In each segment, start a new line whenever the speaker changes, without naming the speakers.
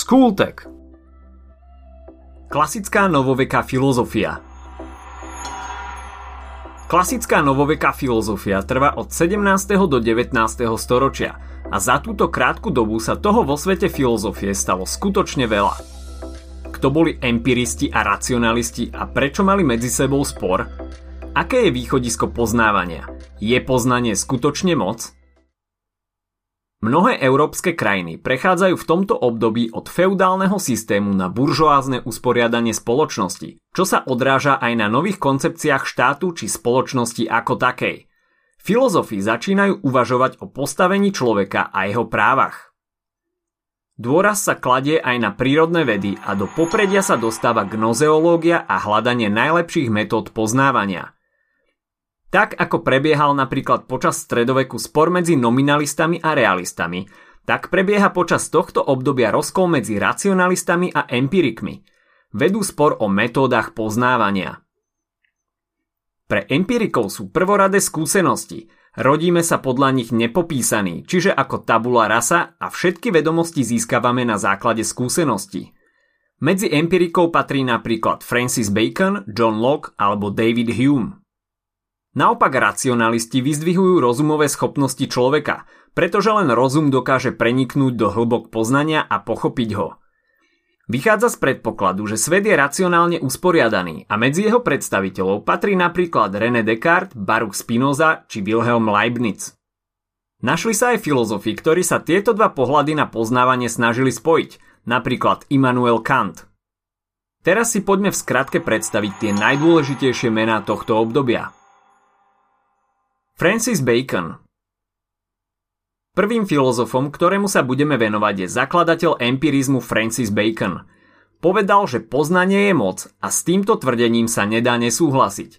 Skultek Klasická novoveká filozofia Klasická novoveká filozofia trvá od 17. do 19. storočia a za túto krátku dobu sa toho vo svete filozofie stalo skutočne veľa. Kto boli empiristi a racionalisti a prečo mali medzi sebou spor? Aké je východisko poznávania? Je poznanie skutočne moc? Mnohé európske krajiny prechádzajú v tomto období od feudálneho systému na buržoázne usporiadanie spoločnosti, čo sa odráža aj na nových koncepciách štátu či spoločnosti ako takej. Filozofi začínajú uvažovať o postavení človeka a jeho právach. Dôraz sa kladie aj na prírodné vedy a do popredia sa dostáva gnozeológia a hľadanie najlepších metód poznávania – tak ako prebiehal napríklad počas stredoveku spor medzi nominalistami a realistami, tak prebieha počas tohto obdobia rozkol medzi racionalistami a empirikmi. Vedú spor o metódach poznávania. Pre empirikov sú prvoradé skúsenosti, rodíme sa podľa nich nepopísaní, čiže ako tabula rasa a všetky vedomosti získavame na základe skúseností. Medzi empirikov patrí napríklad Francis Bacon, John Locke alebo David Hume. Naopak racionalisti vyzdvihujú rozumové schopnosti človeka, pretože len rozum dokáže preniknúť do hĺbok poznania a pochopiť ho. Vychádza z predpokladu, že svet je racionálne usporiadaný a medzi jeho predstaviteľov patrí napríklad René Descartes, Baruch Spinoza či Wilhelm Leibniz. Našli sa aj filozofi, ktorí sa tieto dva pohľady na poznávanie snažili spojiť, napríklad Immanuel Kant. Teraz si poďme v skratke predstaviť tie najdôležitejšie mená tohto obdobia – Francis Bacon Prvým filozofom, ktorému sa budeme venovať, je zakladateľ empirizmu Francis Bacon. Povedal, že poznanie je moc a s týmto tvrdením sa nedá nesúhlasiť.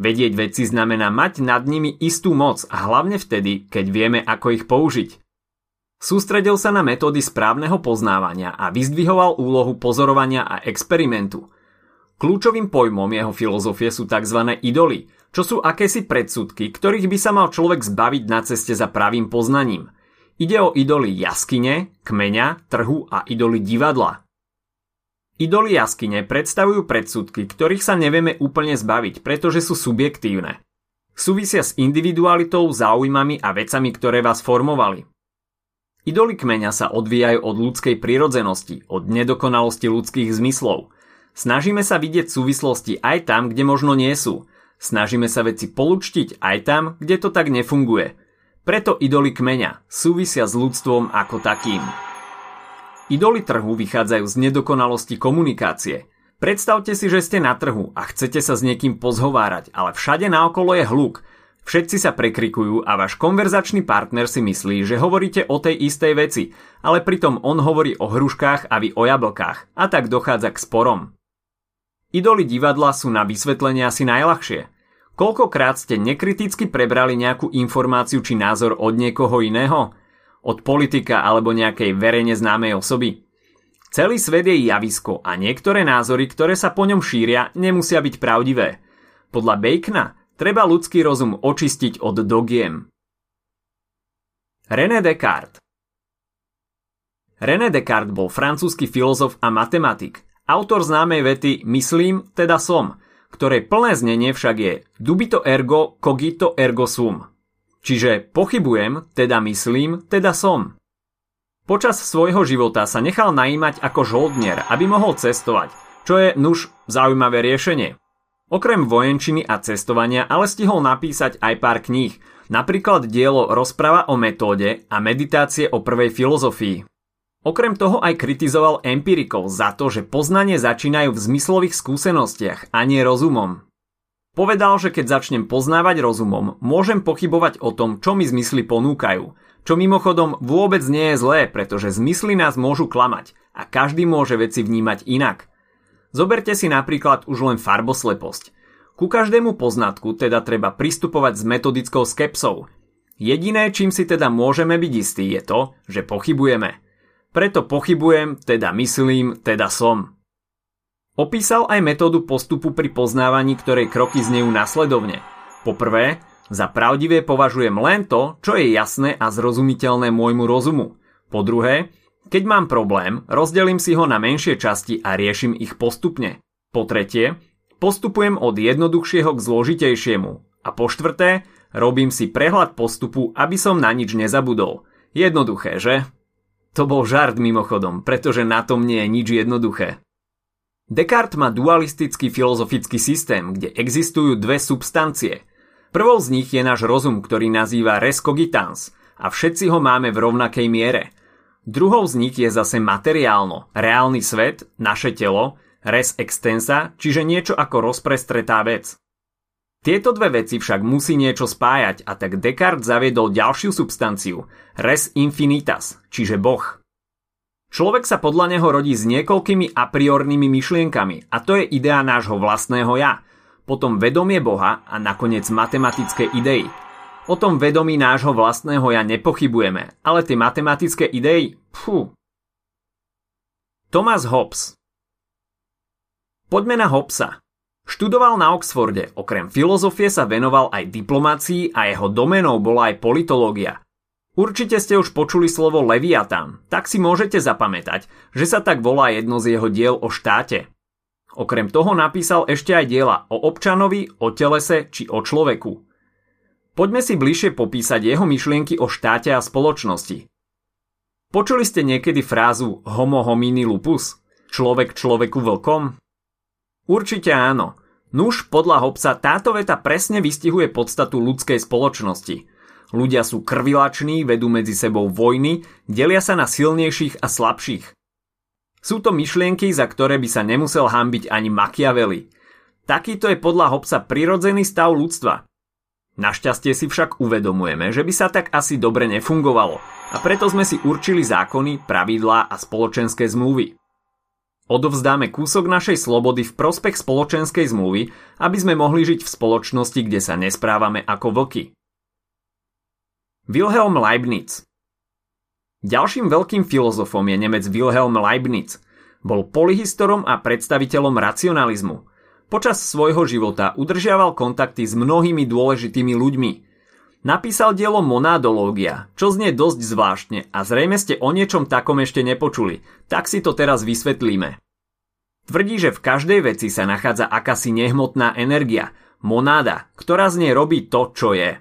Vedieť veci znamená mať nad nimi istú moc a hlavne vtedy, keď vieme, ako ich použiť. Sústredil sa na metódy správneho poznávania a vyzdvihoval úlohu pozorovania a experimentu. Kľúčovým pojmom jeho filozofie sú tzv. idoly – čo sú akési predsudky, ktorých by sa mal človek zbaviť na ceste za pravým poznaním. Ide o idoly jaskyne, kmeňa, trhu a idoly divadla. Idoly jaskyne predstavujú predsudky, ktorých sa nevieme úplne zbaviť, pretože sú subjektívne. Súvisia s individualitou, záujmami a vecami, ktoré vás formovali. Idoly kmeňa sa odvíjajú od ľudskej prirodzenosti, od nedokonalosti ľudských zmyslov. Snažíme sa vidieť súvislosti aj tam, kde možno nie sú – Snažíme sa veci polučtiť aj tam, kde to tak nefunguje. Preto idoly kmeňa súvisia s ľudstvom ako takým. Idoly trhu vychádzajú z nedokonalosti komunikácie. Predstavte si, že ste na trhu a chcete sa s niekým pozhovárať, ale všade naokolo je hluk. Všetci sa prekrikujú a váš konverzačný partner si myslí, že hovoríte o tej istej veci, ale pritom on hovorí o hruškách a vy o jablkách a tak dochádza k sporom. Idoly divadla sú na vysvetlenie asi najľahšie. Koľkokrát ste nekriticky prebrali nejakú informáciu či názor od niekoho iného? Od politika alebo nejakej verejne známej osoby? Celý svet je javisko a niektoré názory, ktoré sa po ňom šíria, nemusia byť pravdivé. Podľa Bacona treba ľudský rozum očistiť od dogiem. René Descartes René Descartes bol francúzsky filozof a matematik, Autor známej vety myslím, teda som, ktorej plné znenie však je dubito ergo cogito ergo sum. Čiže pochybujem, teda myslím, teda som. Počas svojho života sa nechal najímať ako žoldnier, aby mohol cestovať, čo je nuž zaujímavé riešenie. Okrem vojenčiny a cestovania ale stihol napísať aj pár kníh, napríklad dielo Rozprava o metóde a meditácie o prvej filozofii. Okrem toho aj kritizoval empirikov za to, že poznanie začínajú v zmyslových skúsenostiach a nie rozumom. Povedal, že keď začnem poznávať rozumom, môžem pochybovať o tom, čo mi zmysly ponúkajú. Čo mimochodom vôbec nie je zlé, pretože zmysly nás môžu klamať a každý môže veci vnímať inak. Zoberte si napríklad už len farbosleposť. Ku každému poznatku teda treba pristupovať s metodickou skepsou. Jediné, čím si teda môžeme byť istí, je to, že pochybujeme – preto pochybujem, teda myslím, teda som. Opísal aj metódu postupu pri poznávaní, ktorej kroky znejú nasledovne. Poprvé, za pravdivé považujem len to, čo je jasné a zrozumiteľné môjmu rozumu. Po druhé, Keď mám problém, rozdelím si ho na menšie časti a riešim ich postupne. Po tretie, postupujem od jednoduchšieho k zložitejšiemu. A po štvrté, robím si prehľad postupu, aby som na nič nezabudol. Jednoduché, že? To bol žart mimochodom, pretože na tom nie je nič jednoduché. Descartes má dualistický filozofický systém, kde existujú dve substancie. Prvou z nich je náš rozum, ktorý nazýva res cogitans a všetci ho máme v rovnakej miere – Druhou z nich je zase materiálno, reálny svet, naše telo, res extensa, čiže niečo ako rozprestretá vec. Tieto dve veci však musí niečo spájať a tak Descartes zaviedol ďalšiu substanciu, res infinitas, čiže Boh. Človek sa podľa neho rodí s niekoľkými a priornými myšlienkami a to je idea nášho vlastného ja, potom vedomie Boha a nakoniec matematické idei, O tom vedomí nášho vlastného ja nepochybujeme, ale tie matematické idei, pfú. Thomas Hobbes Poďme na Hobbesa. Študoval na Oxforde, okrem filozofie sa venoval aj diplomácii a jeho domenou bola aj politológia. Určite ste už počuli slovo Leviatán, tak si môžete zapamätať, že sa tak volá jedno z jeho diel o štáte. Okrem toho napísal ešte aj diela o občanovi, o telese či o človeku. Poďme si bližšie popísať jeho myšlienky o štáte a spoločnosti. Počuli ste niekedy frázu homo homini lupus? Človek človeku vlkom? Určite áno. Nuž podľa Hobsa táto veta presne vystihuje podstatu ľudskej spoločnosti. Ľudia sú krvilační, vedú medzi sebou vojny, delia sa na silnejších a slabších. Sú to myšlienky, za ktoré by sa nemusel hambiť ani Machiavelli. Takýto je podľa Hobsa prirodzený stav ľudstva. Našťastie si však uvedomujeme, že by sa tak asi dobre nefungovalo a preto sme si určili zákony, pravidlá a spoločenské zmluvy. Odovzdáme kúsok našej slobody v prospech spoločenskej zmluvy, aby sme mohli žiť v spoločnosti, kde sa nesprávame ako vlky. Wilhelm Leibniz Ďalším veľkým filozofom je Nemec Wilhelm Leibniz. Bol polyhistorom a predstaviteľom racionalizmu – Počas svojho života udržiaval kontakty s mnohými dôležitými ľuďmi. Napísal dielo Monádológia, čo znie dosť zvláštne a zrejme ste o niečom takom ešte nepočuli, tak si to teraz vysvetlíme. Tvrdí, že v každej veci sa nachádza akási nehmotná energia, monáda, ktorá z nej robí to, čo je.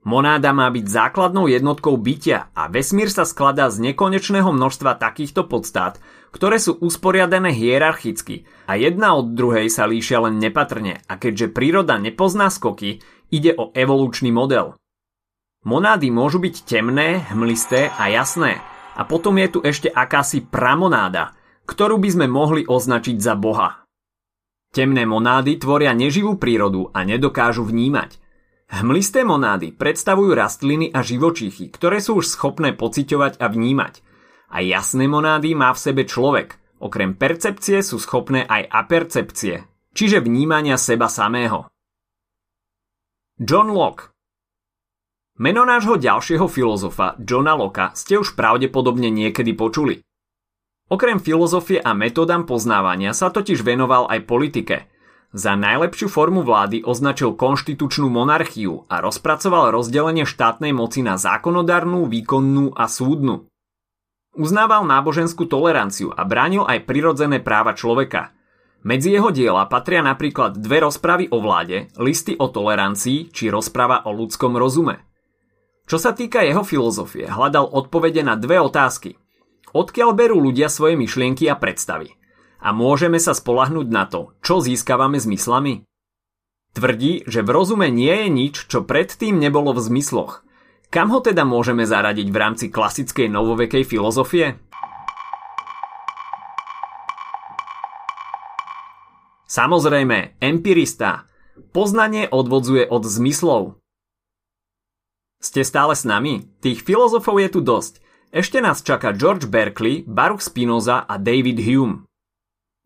Monáda má byť základnou jednotkou bytia a vesmír sa skladá z nekonečného množstva takýchto podstát, ktoré sú usporiadané hierarchicky a jedna od druhej sa líšia len nepatrne a keďže príroda nepozná skoky, ide o evolučný model. Monády môžu byť temné, hmlisté a jasné a potom je tu ešte akási pramonáda, ktorú by sme mohli označiť za Boha. Temné monády tvoria neživú prírodu a nedokážu vnímať – Hmlisté monády predstavujú rastliny a živočíchy, ktoré sú už schopné pociťovať a vnímať. A jasné monády má v sebe človek. Okrem percepcie sú schopné aj apercepcie, čiže vnímania seba samého. John Locke Meno nášho ďalšieho filozofa, Johna Locke, ste už pravdepodobne niekedy počuli. Okrem filozofie a metodám poznávania sa totiž venoval aj politike – za najlepšiu formu vlády označil konštitučnú monarchiu a rozpracoval rozdelenie štátnej moci na zákonodárnu, výkonnú a súdnu. Uznával náboženskú toleranciu a bránil aj prirodzené práva človeka. Medzi jeho diela patria napríklad dve rozpravy o vláde, listy o tolerancii či rozprava o ľudskom rozume. Čo sa týka jeho filozofie, hľadal odpovede na dve otázky. Odkiaľ berú ľudia svoje myšlienky a predstavy? A môžeme sa spolahnúť na to, čo získavame zmyslami? Tvrdí, že v rozume nie je nič, čo predtým nebolo v zmysloch. Kam ho teda môžeme zaradiť v rámci klasickej novovekej filozofie? Samozrejme, empirista. Poznanie odvodzuje od zmyslov. Ste stále s nami? Tých filozofov je tu dosť. Ešte nás čaká George Berkeley, Baruch Spinoza a David Hume.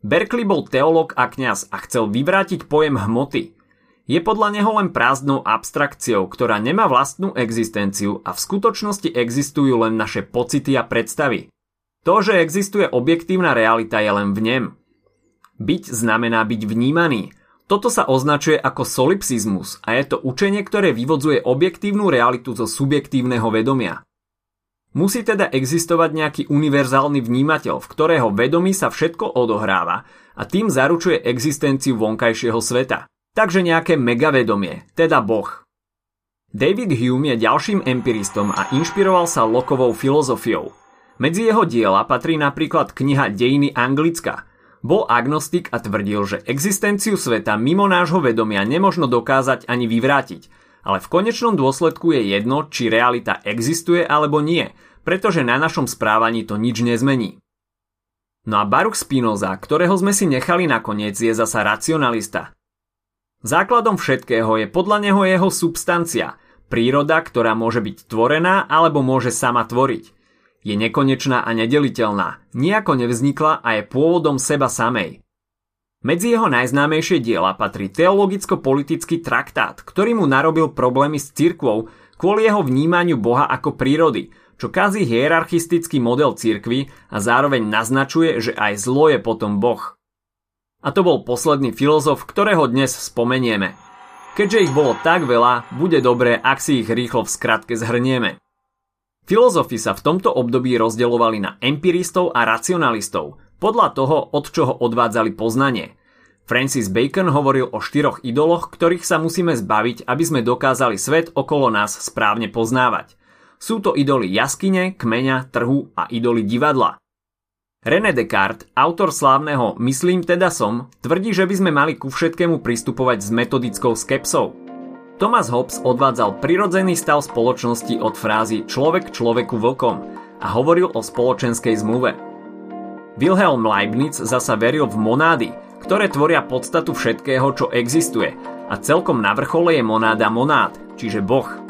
Berkeley bol teológ a kňaz a chcel vyvrátiť pojem hmoty. Je podľa neho len prázdnou abstrakciou, ktorá nemá vlastnú existenciu a v skutočnosti existujú len naše pocity a predstavy. To, že existuje objektívna realita je len v nem. Byť znamená byť vnímaný. Toto sa označuje ako solipsizmus a je to učenie, ktoré vyvodzuje objektívnu realitu zo subjektívneho vedomia. Musí teda existovať nejaký univerzálny vnímateľ, v ktorého vedomí sa všetko odohráva a tým zaručuje existenciu vonkajšieho sveta. Takže nejaké megavedomie, teda Boh. David Hume je ďalším empiristom a inšpiroval sa Lokovou filozofiou. Medzi jeho diela patrí napríklad kniha Dejiny Anglicka. Bol agnostik a tvrdil, že existenciu sveta mimo nášho vedomia nemožno dokázať ani vyvrátiť, ale v konečnom dôsledku je jedno, či realita existuje alebo nie, pretože na našom správaní to nič nezmení. No a Baruch Spinoza, ktorého sme si nechali nakoniec, je zasa racionalista. Základom všetkého je podľa neho jeho substancia – Príroda, ktorá môže byť tvorená alebo môže sama tvoriť. Je nekonečná a nedeliteľná, nejako nevznikla a je pôvodom seba samej. Medzi jeho najznámejšie diela patrí teologicko-politický traktát, ktorý mu narobil problémy s cirkvou kvôli jeho vnímaniu Boha ako prírody, čo kazí hierarchistický model cirkvy a zároveň naznačuje, že aj zlo je potom Boh. A to bol posledný filozof, ktorého dnes spomenieme – Keďže ich bolo tak veľa, bude dobré, ak si ich rýchlo v skratke zhrnieme. Filozofi sa v tomto období rozdeľovali na empiristov a racionalistov, podľa toho, od čoho odvádzali poznanie. Francis Bacon hovoril o štyroch idoloch, ktorých sa musíme zbaviť, aby sme dokázali svet okolo nás správne poznávať. Sú to idoly jaskyne, kmeňa, trhu a idoly divadla. René Descartes, autor slávneho Myslím teda som, tvrdí, že by sme mali ku všetkému pristupovať s metodickou skepsou. Thomas Hobbes odvádzal prirodzený stav spoločnosti od frázy človek človeku vlkom a hovoril o spoločenskej zmluve. Wilhelm Leibniz zasa veril v monády, ktoré tvoria podstatu všetkého, čo existuje a celkom na vrchole je monáda monád, čiže boh –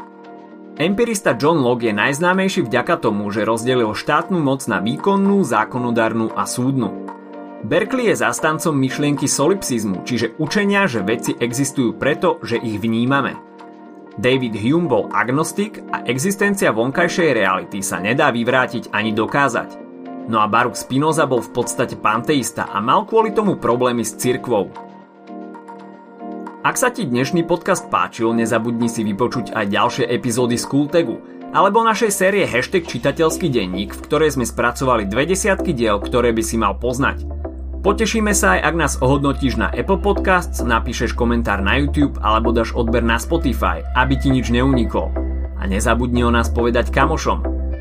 Empirista John Locke je najznámejší vďaka tomu, že rozdelil štátnu moc na výkonnú, zákonodárnu a súdnu. Berkeley je zastancom myšlienky solipsizmu, čiže učenia, že veci existujú preto, že ich vnímame. David Hume bol agnostik a existencia vonkajšej reality sa nedá vyvrátiť ani dokázať. No a Baruch Spinoza bol v podstate panteista a mal kvôli tomu problémy s cirkvou. Ak sa ti dnešný podcast páčil, nezabudni si vypočuť aj ďalšie epizódy z Kultegu alebo našej série Hashtag čitateľský denník, v ktorej sme spracovali dve desiatky diel, ktoré by si mal poznať. Potešíme sa aj, ak nás ohodnotíš na Apple Podcasts, napíšeš komentár na YouTube alebo dáš odber na Spotify, aby ti nič neuniklo. A nezabudni o nás povedať kamošom.